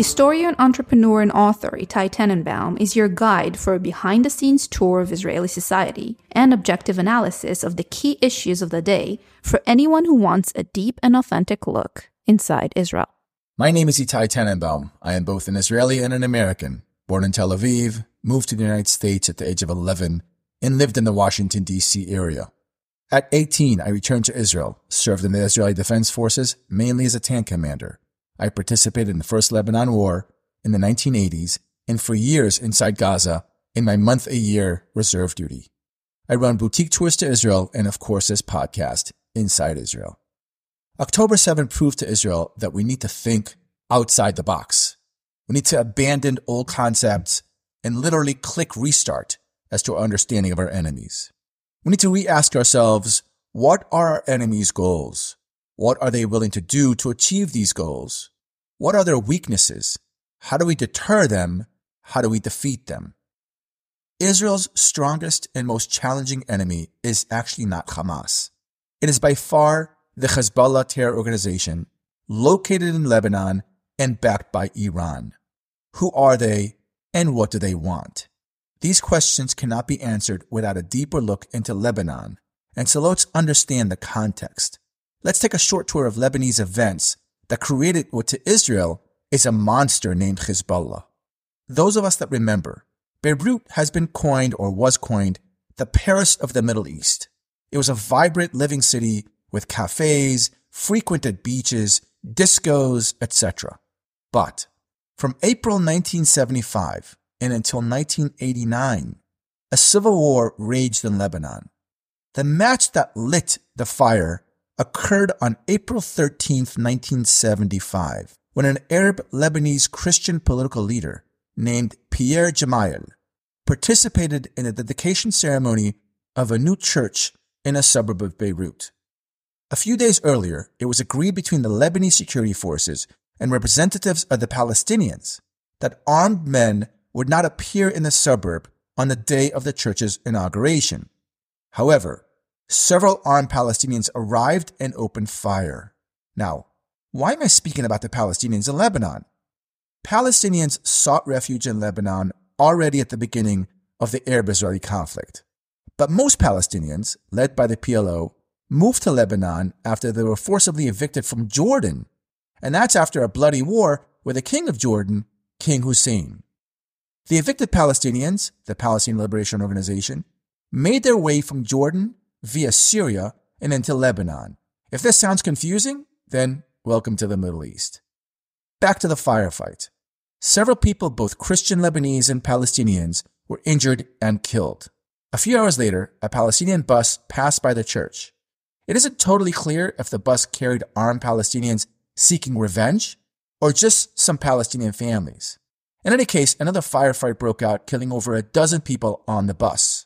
Historian, entrepreneur, and author Itai Tenenbaum is your guide for a behind the scenes tour of Israeli society and objective analysis of the key issues of the day for anyone who wants a deep and authentic look inside Israel. My name is Itai Tenenbaum. I am both an Israeli and an American, born in Tel Aviv, moved to the United States at the age of 11, and lived in the Washington, D.C. area. At 18, I returned to Israel, served in the Israeli Defense Forces, mainly as a tank commander. I participated in the First Lebanon War in the 1980s and for years inside Gaza in my month a year reserve duty. I run boutique tours to Israel and, of course, this podcast, Inside Israel. October 7 proved to Israel that we need to think outside the box. We need to abandon old concepts and literally click restart as to our understanding of our enemies. We need to re-ask ourselves, what are our enemies' goals? What are they willing to do to achieve these goals? What are their weaknesses? How do we deter them? How do we defeat them? Israel's strongest and most challenging enemy is actually not Hamas. It is by far the Hezbollah terror organization located in Lebanon and backed by Iran. Who are they and what do they want? These questions cannot be answered without a deeper look into Lebanon. And so let's understand the context. Let's take a short tour of Lebanese events that created what to Israel is a monster named Hezbollah. Those of us that remember, Beirut has been coined or was coined the Paris of the Middle East. It was a vibrant living city with cafes, frequented beaches, discos, etc. But from April 1975 and until 1989, a civil war raged in Lebanon. The match that lit the fire occurred on April 13, 1975, when an Arab Lebanese Christian political leader named Pierre Gemayel participated in a dedication ceremony of a new church in a suburb of Beirut. A few days earlier, it was agreed between the Lebanese security forces and representatives of the Palestinians that armed men would not appear in the suburb on the day of the church's inauguration. However, several armed Palestinians arrived and opened fire. Now, why am I speaking about the Palestinians in Lebanon? Palestinians sought refuge in Lebanon already at the beginning of the Arab Israeli conflict. But most Palestinians, led by the PLO, moved to Lebanon after they were forcibly evicted from Jordan. And that's after a bloody war with the king of Jordan, King Hussein. The evicted Palestinians, the Palestinian Liberation Organization, made their way from Jordan via Syria and into Lebanon. If this sounds confusing, then welcome to the Middle East. Back to the firefight. Several people, both Christian Lebanese and Palestinians, were injured and killed. A few hours later, a Palestinian bus passed by the church. It isn't totally clear if the bus carried armed Palestinians seeking revenge or just some Palestinian families. In any case, another firefight broke out, killing over a dozen people on the bus.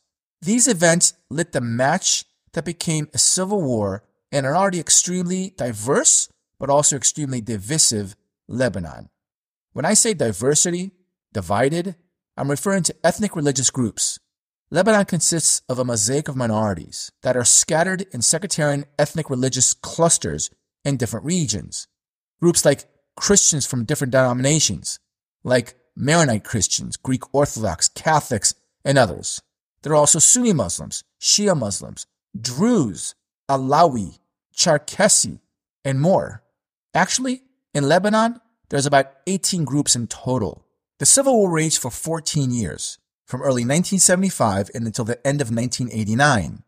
These events lit the match that became a civil war in an already extremely diverse, but also extremely divisive Lebanon. When I say diversity, divided, I'm referring to ethnic religious groups. Lebanon consists of a mosaic of minorities that are scattered in sectarian ethnic religious clusters in different regions. Groups like Christians from different denominations, like Maronite Christians, Greek Orthodox, Catholics, and others. There are also Sunni Muslims, Shia Muslims, Druze, Alawi, Cherkessi, and more. Actually, in Lebanon, there's about 18 groups in total. The civil war raged for 14 years, from early 1975 and until the end of 1989.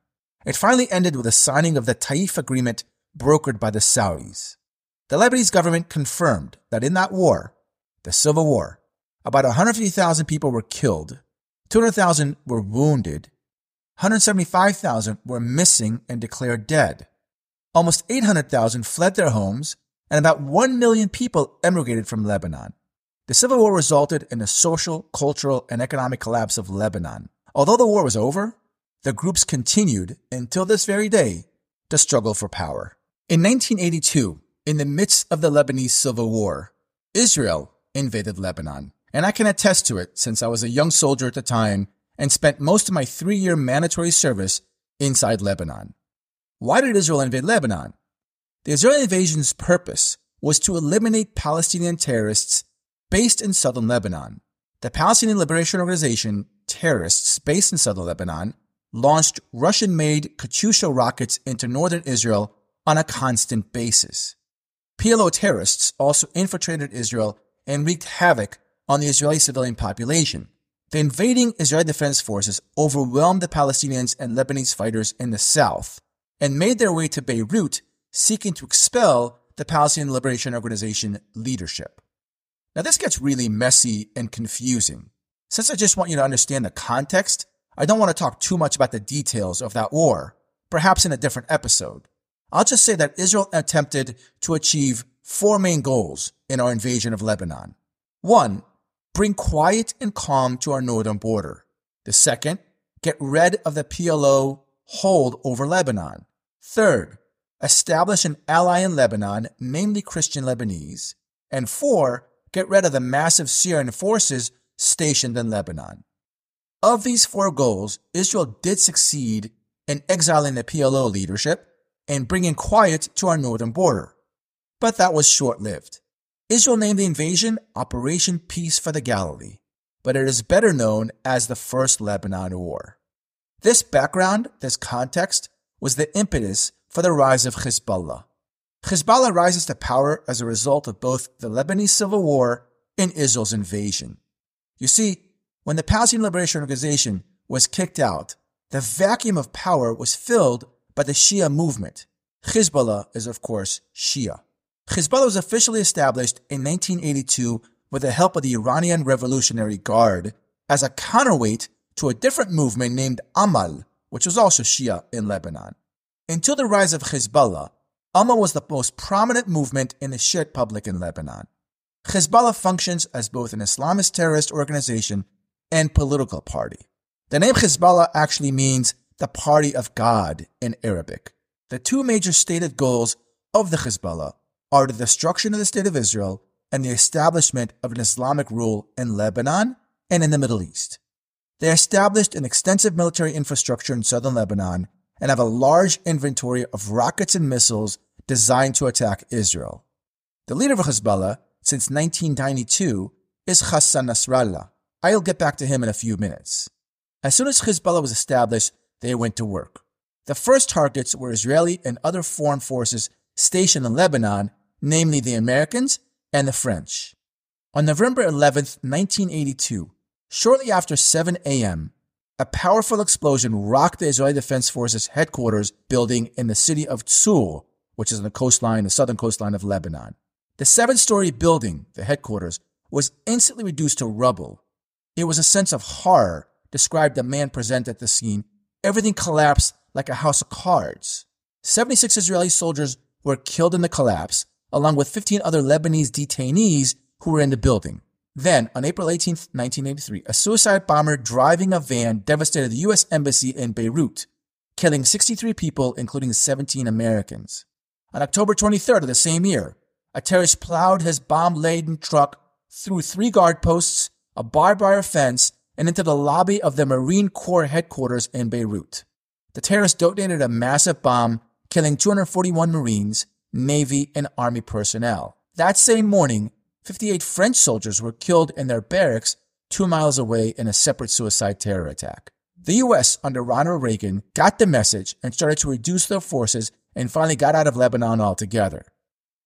It finally ended with the signing of the Taif Agreement brokered by the Saudis. The Lebanese government confirmed that in that war, the civil war, about 150,000 people were killed 200,000 were wounded, 175,000 were missing and declared dead. Almost 800,000 fled their homes, and about 1 million people emigrated from Lebanon. The civil war resulted in the social, cultural, and economic collapse of Lebanon. Although the war was over, the groups continued until this very day to struggle for power. In 1982, in the midst of the Lebanese civil war, Israel invaded Lebanon. And I can attest to it since I was a young soldier at the time and spent most of my three year mandatory service inside Lebanon. Why did Israel invade Lebanon? The Israeli invasion's purpose was to eliminate Palestinian terrorists based in southern Lebanon. The Palestinian Liberation Organization terrorists based in southern Lebanon launched Russian-made Katyusha rockets into northern Israel on a constant basis. PLO terrorists also infiltrated Israel and wreaked havoc on the Israeli civilian population. The invading Israeli Defense Forces overwhelmed the Palestinians and Lebanese fighters in the south and made their way to Beirut seeking to expel the Palestinian Liberation Organization leadership. Now, this gets really messy and confusing. Since I just want you to understand the context, I don't want to talk too much about the details of that war, perhaps in a different episode. I'll just say that Israel attempted to achieve four main goals in our invasion of Lebanon. One, bring quiet and calm to our northern border. The second, get rid of the PLO hold over Lebanon. Third, establish an ally in Lebanon, namely Christian Lebanese. And four, get rid of the massive Syrian forces stationed in Lebanon. Of these four goals, Israel did succeed in exiling the PLO leadership and bringing quiet to our northern border. But that was short lived. Israel named the invasion Operation Peace for the Galilee, but it is better known as the First Lebanon War. This background, this context, was the impetus for the rise of Hezbollah. Hezbollah rises to power as a result of both the Lebanese civil war and Israel's invasion. You see, when the Palestinian Liberation Organization was kicked out, the vacuum of power was filled by the Shia movement. Hezbollah is, of course, Shia. Hezbollah was officially established in 1982 with the help of the Iranian Revolutionary Guard as a counterweight to a different movement named Amal, which was also Shia in Lebanon. Until the rise of Hezbollah, Amal was the most prominent movement in the Shiite public in Lebanon. Hezbollah functions as both an Islamist terrorist organization and political party. The name Hezbollah actually means the party of God in Arabic. The two major stated goals of the Hezbollah are the destruction of the State of Israel and the establishment of an Islamic rule in Lebanon and in the Middle East. They established an extensive military infrastructure in southern Lebanon and have a large inventory of rockets and missiles designed to attack Israel. The leader of Hezbollah since 1992 is Hassan Nasrallah. I'll get back to him in a few minutes. As soon as Hezbollah was established, they went to work. The first targets were Israeli and other foreign forces stationed in Lebanon, namely the Americans and the French. On November 11, 1982, shortly after 7 a.m., a powerful explosion rocked the Israeli Defense Forces headquarters building in the city of Tzur, which is on the coastline, the southern coastline of Lebanon. The seven story building, the headquarters, was instantly reduced to rubble. It was a sense of horror, described the man present at the scene. Everything collapsed like a house of cards. 76 Israeli soldiers were killed in the collapse, along with 15 other Lebanese detainees who were in the building. Then, on April 18, 1983, a suicide bomber driving a van devastated the U.S. Embassy in Beirut, killing 63 people, including 17 Americans. On October 23rd of the same year, a terrorist plowed his bomb-laden truck through three guard posts, a barbed wire fence, and into the lobby of the Marine Corps headquarters in Beirut. The terrorist detonated a massive bomb killing 241 Marines, Navy, and Army personnel. That same morning, 58 French soldiers were killed in their barracks two miles away in a separate suicide terror attack. The US, under Ronald Reagan, got the message and started to reduce their forces and finally got out of Lebanon altogether.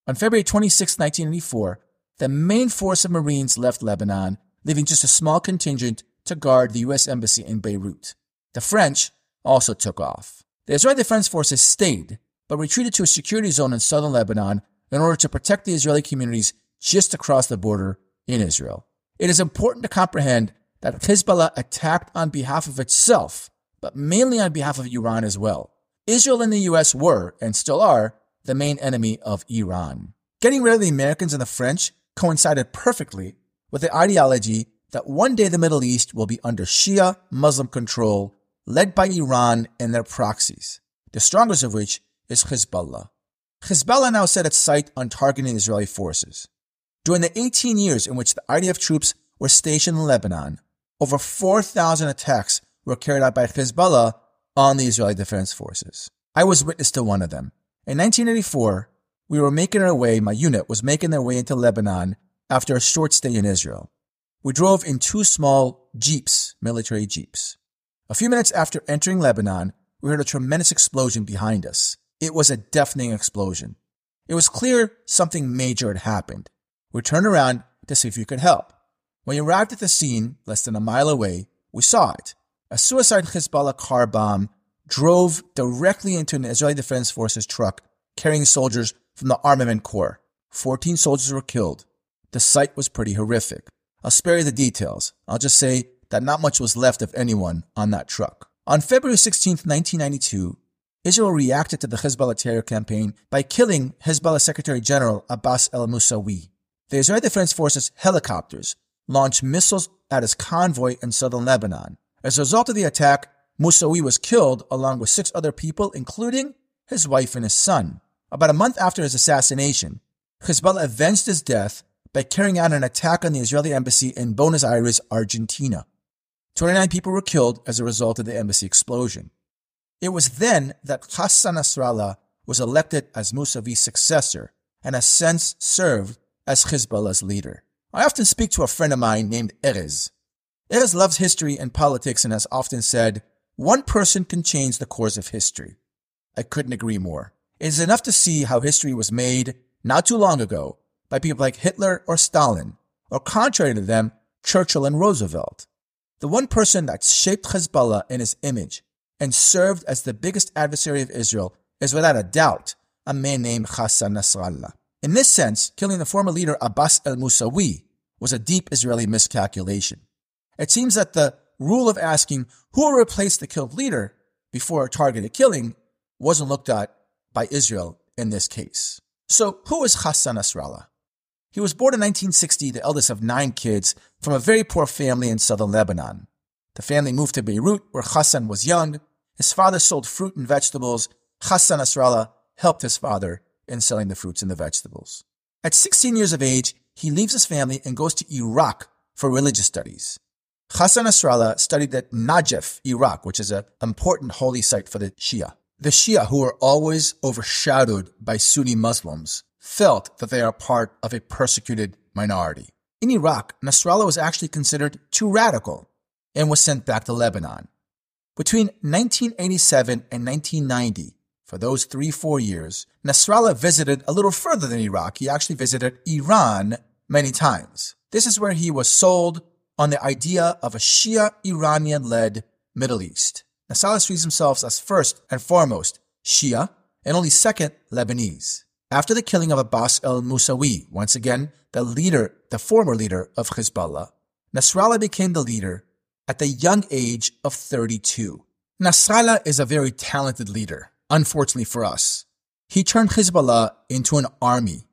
On February 26, 1984, the main force of Marines left Lebanon, leaving just a small contingent to guard the US Embassy in Beirut. The French also took off. The Israeli Defense Forces stayed, but retreated to a security zone in southern Lebanon in order to protect the Israeli communities just across the border in Israel. It is important to comprehend that Hezbollah attacked on behalf of itself, but mainly on behalf of Iran as well. Israel and the US were, and still are, the main enemy of Iran. Getting rid of the Americans and the French coincided perfectly with the ideology that one day the Middle East will be under Shia Muslim control led by Iran and their proxies, the strongest of which is Hezbollah. Hezbollah now set its sight on targeting Israeli forces. During the 18 years in which the IDF troops were stationed in Lebanon, over 4,000 attacks were carried out by Hezbollah on the Israeli Defense Forces. I was witness to one of them. In 1984, we were making our way, my unit was making their way into Lebanon after a short stay in Israel. We drove in two small jeeps, military jeeps. A few minutes after entering Lebanon, we heard a tremendous explosion behind us. It was a deafening explosion. It was clear something major had happened. We turned around to see if we could help. When we arrived at the scene, less than a mile away, we saw it. A suicide Hezbollah car bomb drove directly into an Israeli Defense Forces truck carrying soldiers from the Armament Corps. 14 soldiers were killed. The sight was pretty horrific. I'll spare you the details. I'll just say that not much was left of anyone on that truck. On February 16, 1992, Israel reacted to the Hezbollah terror campaign by killing Hezbollah Secretary General Abbas el Musawi. The Israeli Defense Forces helicopters launched missiles at his convoy in southern Lebanon. As a result of the attack, Musawi was killed along with six other people, including his wife and his son. About a month after his assassination, Hezbollah avenged his death by carrying out an attack on the Israeli embassy in Buenos Aires, Argentina. 29 people were killed as a result of the embassy explosion. It was then that Hassan Nasrallah was elected as Musawi's successor and has since served as Hezbollah's leader. I often speak to a friend of mine named Erez. Erez loves history and politics and has often said, one person can change the course of history. I couldn't agree more. It is enough to see how history was made not too long ago by people like Hitler or Stalin, or contrary to them, Churchill and Roosevelt. The one person that shaped Hezbollah in his image and served as the biggest adversary of Israel is without a doubt a man named Hassan Nasrallah. In this sense, killing the former leader Abbas al Musawi was a deep Israeli miscalculation. It seems that the rule of asking who will replace the killed leader before a targeted killing wasn't looked at by Israel in this case. So who is Hassan Nasrallah? He was born in 1960, the eldest of nine kids from a very poor family in southern Lebanon. The family moved to Beirut, where Hassan was young. His father sold fruit and vegetables. Hassan Nasrallah helped his father in selling the fruits and the vegetables. At 16 years of age, he leaves his family and goes to Iraq for religious studies. Hassan Nasrallah studied at Najaf, Iraq, which is an important holy site for the Shia. The Shia, who are always overshadowed by Sunni Muslims, felt that they are part of a persecuted minority. In Iraq, Nasrallah was actually considered too radical and was sent back to Lebanon. Between 1987 and 1990, for those three, four years, Nasrallah visited a little further than Iraq. He actually visited Iran many times. This is where he was sold on the idea of a Shia Iranian led Middle East. Nasrallah sees himself as first and foremost Shia and only second Lebanese. After the killing of Abbas al-Musawi, once again, the leader, the former leader of Hezbollah, Nasrallah became the leader at the young age of 32. Nasrallah is a very talented leader, unfortunately for us. He turned Hezbollah into an army.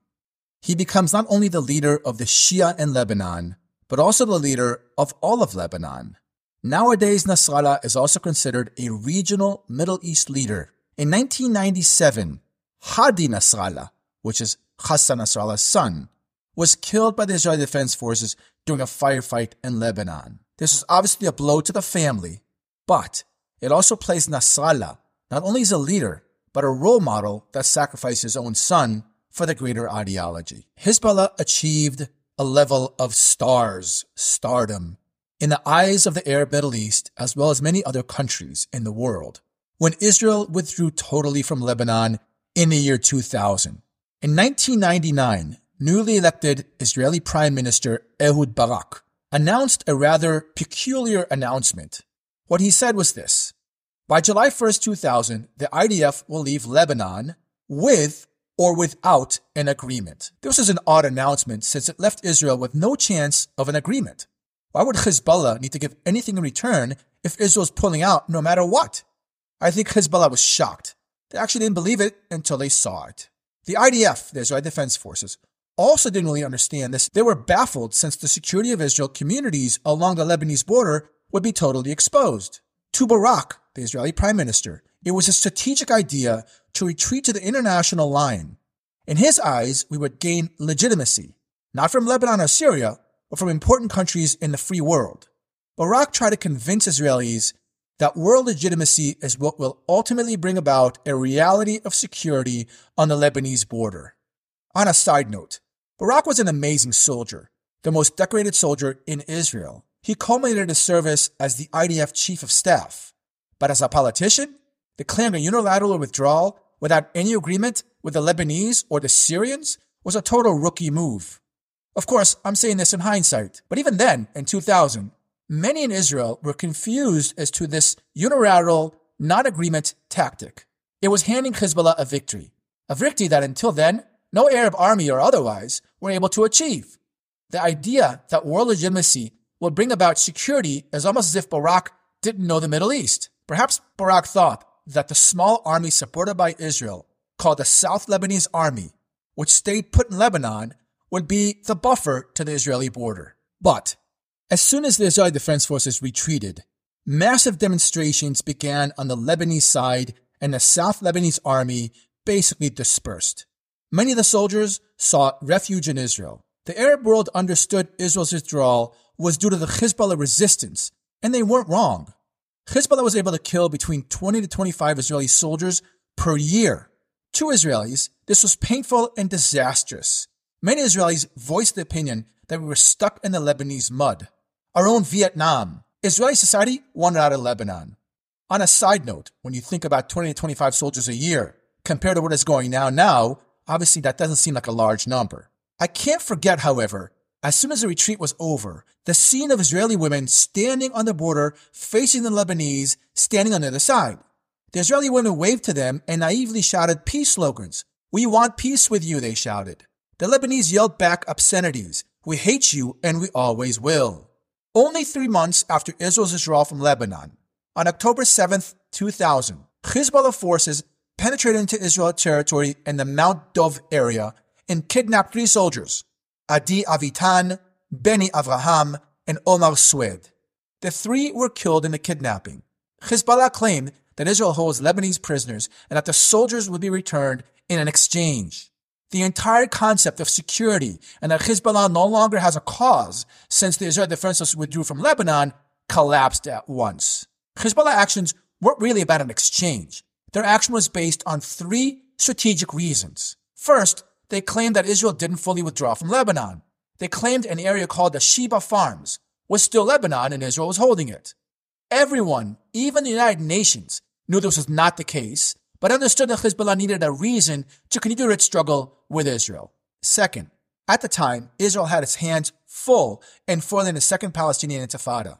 He becomes not only the leader of the Shia in Lebanon, but also the leader of all of Lebanon. Nowadays, Nasrallah is also considered a regional Middle East leader. In 1997, Hadi Nasrallah, which is Hassan Nasrallah's son, was killed by the Israeli Defense Forces during a firefight in Lebanon. This was obviously a blow to the family, but it also placed Nasrallah not only as a leader, but a role model that sacrificed his own son for the greater ideology. Hezbollah achieved a level of stars, stardom, in the eyes of the Arab Middle East, as well as many other countries in the world, when Israel withdrew totally from Lebanon in the year 2000. In 1999, newly elected Israeli Prime Minister Ehud Barak announced a rather peculiar announcement. What he said was this. By July 1st, 2000, the IDF will leave Lebanon with or without an agreement. This is an odd announcement since it left Israel with no chance of an agreement. Why would Hezbollah need to give anything in return if Israel's pulling out no matter what? I think Hezbollah was shocked. They actually didn't believe it until they saw it. The IDF, the Israeli Defense Forces, also didn't really understand this. They were baffled since the security of Israel communities along the Lebanese border would be totally exposed. To Barak, the Israeli prime minister, it was a strategic idea to retreat to the international line. In his eyes, we would gain legitimacy, not from Lebanon or Syria, but from important countries in the free world. Barak tried to convince Israelis that world legitimacy is what will ultimately bring about a reality of security on the Lebanese border. On a side note, Barak was an amazing soldier, the most decorated soldier in Israel. He culminated his service as the IDF chief of staff. But as a politician, declaring a unilateral withdrawal without any agreement with the Lebanese or the Syrians was a total rookie move. Of course, I'm saying this in hindsight, but even then, in 2000, many in Israel were confused as to this unilateral non-agreement tactic. It was handing Hezbollah a victory, a victory that until then, no Arab army or otherwise were able to achieve. The idea that world legitimacy would bring about security is almost as if Barak didn't know the Middle East. Perhaps Barak thought that the small army supported by Israel, called the South Lebanese Army, which stayed put in Lebanon, would be the buffer to the Israeli border. But as soon as the Israeli Defense Forces retreated, massive demonstrations began on the Lebanese side and the South Lebanese army basically dispersed. Many of the soldiers sought refuge in Israel. The Arab world understood Israel's withdrawal was due to the Hezbollah resistance, and they weren't wrong. Hezbollah was able to kill between 20 to 25 Israeli soldiers per year. To Israelis, this was painful and disastrous. Many Israelis voiced the opinion that we were stuck in the Lebanese mud. Our own Vietnam. Israeli society wanted out of Lebanon. On a side note, when you think about 20 to 25 soldiers a year compared to what is going now, now, obviously that doesn't seem like a large number. I can't forget, however, as soon as the retreat was over, the scene of Israeli women standing on the border facing the Lebanese standing on the other side. The Israeli women waved to them and naively shouted peace slogans. We want peace with you, they shouted. The Lebanese yelled back obscenities. We hate you and we always will. Only three months after Israel's withdrawal from Lebanon, on October 7, 2000, Hezbollah forces penetrated into Israel territory in the Mount Dov area and kidnapped three soldiers, Adi Avitan, Benny Avraham, and Omar Swed. The three were killed in the kidnapping. Hezbollah claimed that Israel holds Lebanese prisoners and that the soldiers would be returned in an exchange. The entire concept of security and that Hezbollah no longer has a cause since the Israeli defense forces withdrew from Lebanon collapsed at once. Hezbollah actions weren't really about an exchange. Their action was based on three strategic reasons. First, they claimed that Israel didn't fully withdraw from Lebanon. They claimed an area called the Sheba Farms was still Lebanon and Israel was holding it. Everyone, even the United Nations, knew this was not the case, but understood that Hezbollah needed a reason to continue its struggle with Israel. Second, at the time, Israel had its hands full in foiling the Second Palestinian Intifada.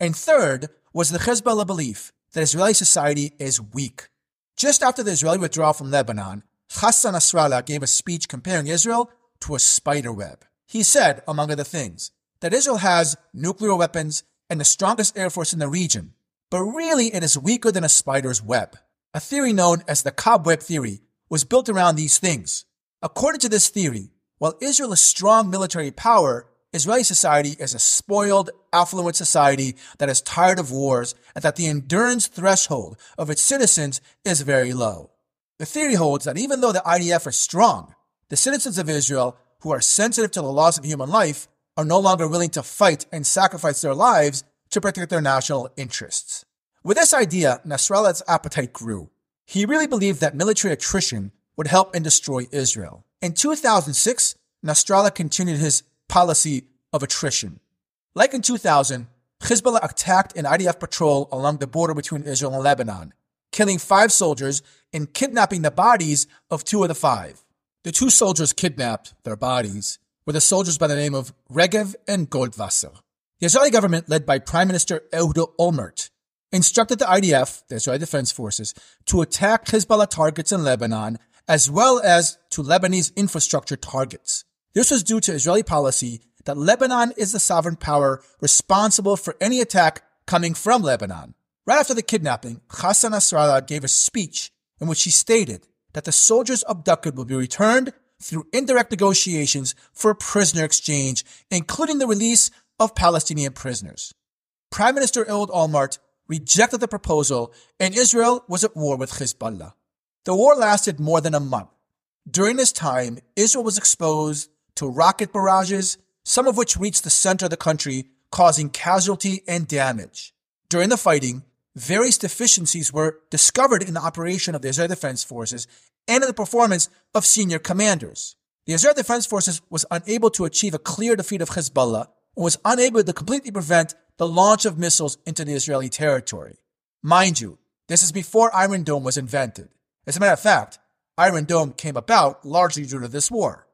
And third was the Hezbollah belief that Israeli society is weak. Just after the Israeli withdrawal from Lebanon, Hassan Nasrallah gave a speech comparing Israel to a spider web. He said, among other things, that Israel has nuclear weapons and the strongest air force in the region, but really it is weaker than a spider's web. A theory known as the cobweb theory was built around these things. According to this theory, while Israel is strong military power, Israeli society is a spoiled, affluent society that is tired of wars and that the endurance threshold of its citizens is very low. The theory holds that even though the IDF is strong, the citizens of Israel who are sensitive to the loss of human life are no longer willing to fight and sacrifice their lives to protect their national interests. With this idea, Nasrallah's appetite grew. He really believed that military attrition would help and destroy Israel. In 2006, Nasrallah continued his policy of attrition. Like in 2000, Hezbollah attacked an IDF patrol along the border between Israel and Lebanon, killing five soldiers and kidnapping the bodies of two of the five. The two soldiers kidnapped, their bodies, were the soldiers by the name of Regev and Goldwasser. The Israeli government, led by Prime Minister Ehud Olmert, instructed the IDF, the Israeli Defense Forces, to attack Hezbollah targets in Lebanon, as well as to Lebanese infrastructure targets. This was due to Israeli policy that Lebanon is the sovereign power responsible for any attack coming from Lebanon. Right after the kidnapping, Hassan Nasrallah gave a speech in which he stated that the soldiers abducted will be returned through indirect negotiations for a prisoner exchange, including the release of Palestinian prisoners. Prime Minister Ehud Olmert rejected the proposal and Israel was at war with Hezbollah. The war lasted more than a month. During this time, Israel was exposed to rocket barrages, some of which reached the center of the country, causing casualty and damage. During the fighting, various deficiencies were discovered in the operation of the Israeli Defense Forces and in the performance of senior commanders. The Israeli Defense Forces was unable to achieve a clear defeat of Hezbollah and was unable to completely prevent the launch of missiles into the Israeli territory. Mind you, this is before Iron Dome was invented. As a matter of fact, Iron Dome came about largely due to this war.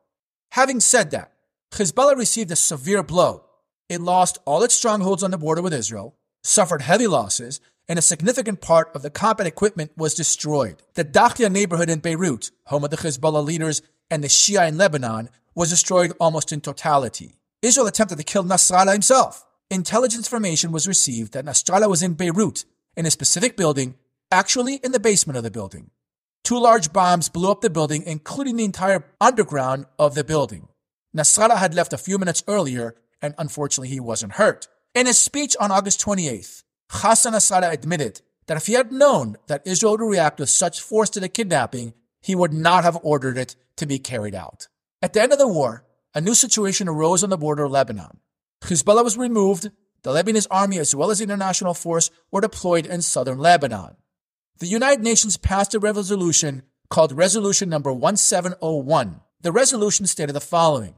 Having said that, Hezbollah received a severe blow. It lost all its strongholds on the border with Israel, suffered heavy losses, and a significant part of the combat equipment was destroyed. The Dakhla neighborhood in Beirut, home of the Hezbollah leaders and the Shia in Lebanon, was destroyed almost in totality. Israel attempted to kill Nasrallah himself. Intelligence information was received that Nasrallah was in Beirut, in a specific building, actually in the basement of the building. Two large bombs blew up the building, including the entire underground of the building. Nasrallah had left a few minutes earlier, and unfortunately he wasn't hurt. In his speech on August 28th, Hassan Nasrallah admitted that if he had known that Israel would react with such force to the kidnapping, he would not have ordered it to be carried out. At the end of the war, a new situation arose on the border of Lebanon. Hezbollah was removed, the Lebanese army as well as the international force were deployed in southern Lebanon. The United Nations passed a resolution called Resolution number 1701. The resolution stated the following.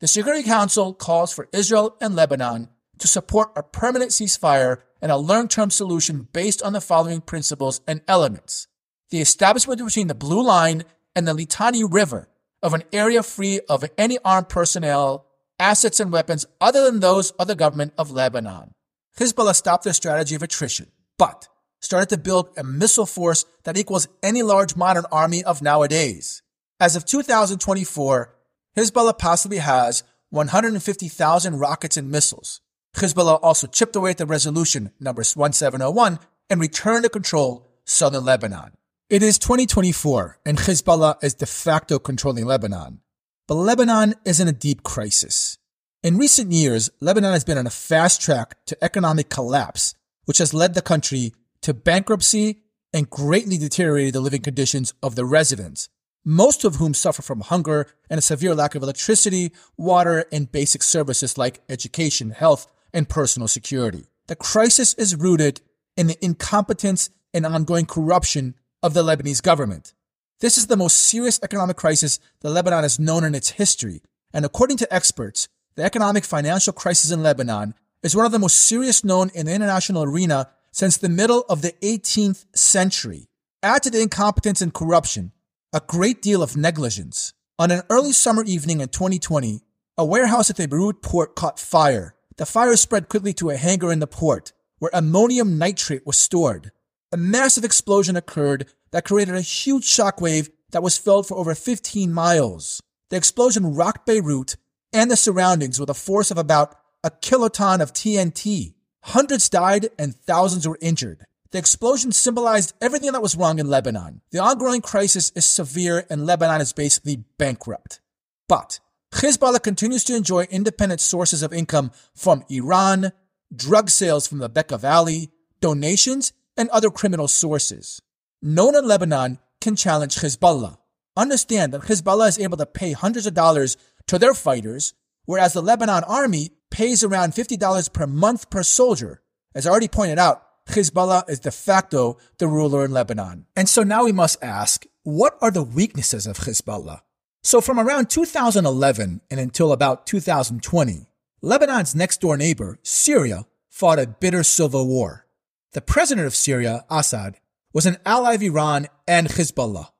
The Security Council calls for Israel and Lebanon to support a permanent ceasefire and a long-term solution based on the following principles and elements. The establishment between the Blue Line and the Litani River of an area free of any armed personnel, assets, and weapons other than those of the government of Lebanon. Hezbollah stopped their strategy of attrition, but started to build a missile force that equals any large modern army of nowadays. As of 2024, Hezbollah possibly has 150,000 rockets and missiles, Hezbollah also chipped away at the resolution number 1701 and returned to control southern Lebanon. It is 2024 and Hezbollah is de facto controlling Lebanon. But Lebanon is in a deep crisis. In recent years, Lebanon has been on a fast track to economic collapse, which has led the country to bankruptcy and greatly deteriorated the living conditions of the residents, most of whom suffer from hunger and a severe lack of electricity, water, and basic services like education, health, and personal security. The crisis is rooted in the incompetence and ongoing corruption of the Lebanese government. This is the most serious economic crisis that Lebanon has known in its history, and according to experts, the economic financial crisis in Lebanon is one of the most serious known in the international arena since the middle of the 18th century. Add to the incompetence and corruption, a great deal of negligence. On an early summer evening in 2020, a warehouse at the Beirut port caught fire the fire spread quickly to a hangar in the port, where ammonium nitrate was stored. A massive explosion occurred that created a huge shockwave that was felt for over 15 miles. The explosion rocked Beirut and the surroundings with a force of about a kiloton of TNT. Hundreds died and thousands were injured. The explosion symbolized everything that was wrong in Lebanon. The ongoing crisis is severe and Lebanon is basically bankrupt. But Hezbollah continues to enjoy independent sources of income from Iran, drug sales from the Bekaa Valley, donations, and other criminal sources. No one in Lebanon can challenge Hezbollah. Understand that Hezbollah is able to pay hundreds of dollars to their fighters, whereas the Lebanon army pays around $50 per month per soldier. As I already pointed out, Hezbollah is de facto the ruler in Lebanon. And so now we must ask, what are the weaknesses of Hezbollah? So from around 2011 and until about 2020, Lebanon's next door neighbor, Syria, fought a bitter civil war. The president of Syria, Assad, was an ally of Iran and Hezbollah.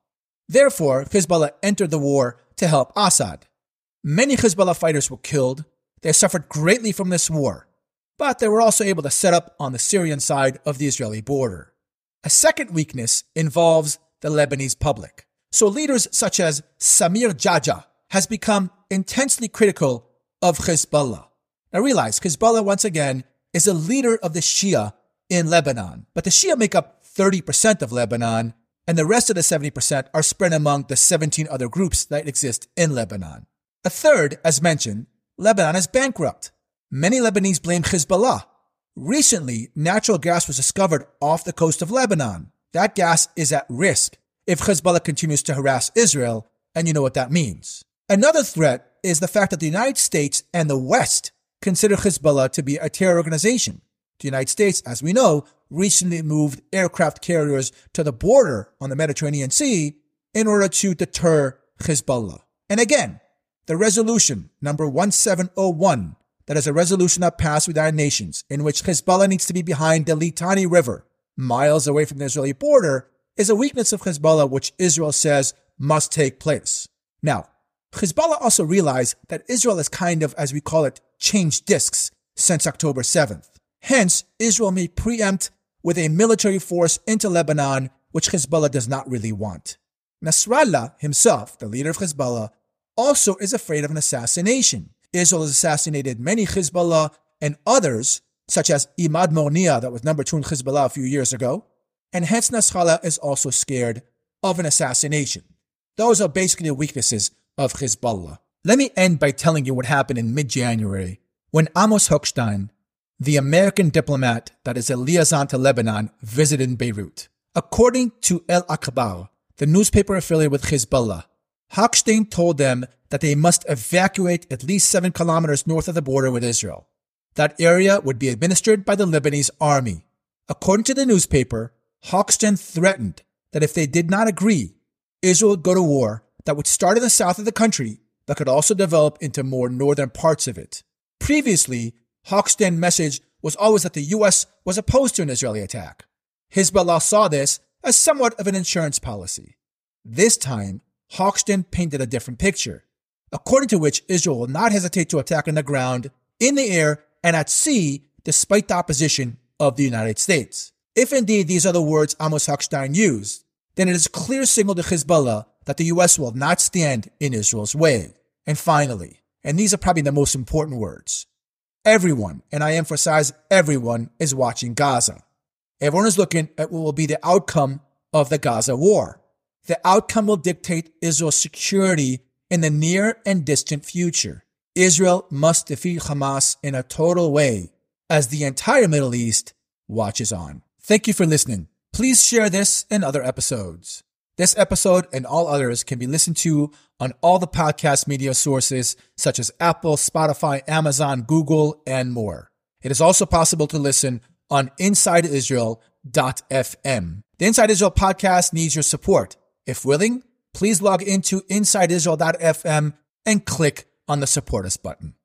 Therefore, Hezbollah entered the war to help Assad. Many Hezbollah fighters were killed. They suffered greatly from this war, but they were also able to set up on the Syrian side of the Israeli border. A second weakness involves the Lebanese public. So leaders such as Samir Geagea has become intensely critical of Hezbollah. Now realize Hezbollah once again is a leader of the Shia in Lebanon, but the Shia make up 30% of Lebanon and the rest of the 70% are spread among the 17 other groups that exist in Lebanon. A third, as mentioned, Lebanon is bankrupt. Many Lebanese blame Hezbollah. Recently, natural gas was discovered off the coast of Lebanon. That gas is at risk if Hezbollah continues to harass Israel, and you know what that means. Another threat is the fact that the United States and the West consider Hezbollah to be a terror organization. The United States, as we know, recently moved aircraft carriers to the border on the Mediterranean Sea in order to deter Hezbollah. And again, the resolution number 1701, that is a resolution that passed with United Nations, in which Hezbollah needs to be behind the Litani River, miles away from the Israeli border, is a weakness of Hezbollah which Israel says must take place. Now, Hezbollah also realized that Israel is kind of, as we call it, changed discs since October 7th. Hence, Israel may preempt with a military force into Lebanon, which Hezbollah does not really want. Nasrallah himself, the leader of Hezbollah, also is afraid of an assassination. Israel has assassinated many Hezbollah and others, such as Imad Mughniyeh, that was number two in Hezbollah a few years ago, and hence Nasrallah is also scared of an assassination. Those are basically the weaknesses of Hezbollah. Let me end by telling you what happened in mid-January when Amos Hochstein, the American diplomat that is a liaison to Lebanon, visited Beirut. According to El Akhbar, the newspaper affiliated with Hezbollah, Hochstein told them that they must evacuate at least seven kilometers north of the border with Israel. That area would be administered by the Lebanese army. According to the newspaper, Hochstein threatened that if they did not agree, Israel would go to war that would start in the south of the country but could also develop into more northern parts of it. Previously, Hochstein's message was always that the U.S. was opposed to an Israeli attack. Hezbollah saw this as somewhat of an insurance policy. This time, Hochstein painted a different picture, according to which Israel will not hesitate to attack on the ground, in the air, and at sea, despite the opposition of the United States. If indeed these are the words Amos Hochstein used, then it is a clear signal to Hezbollah that the U.S. will not stand in Israel's way. And finally, and these are probably the most important words, everyone, and I emphasize everyone, is watching Gaza. Everyone is looking at what will be the outcome of the Gaza war. The outcome will dictate Israel's security in the near and distant future. Israel must defeat Hamas in a total way as the entire Middle East watches on. Thank you for listening. Please share this and other episodes. This episode and all others can be listened to on all the podcast media sources such as Apple, Spotify, Amazon, Google, and more. It is also possible to listen on InsideIsrael.fm. The Inside Israel podcast needs your support. If willing, please log into InsideIsrael.fm and click on the support us button.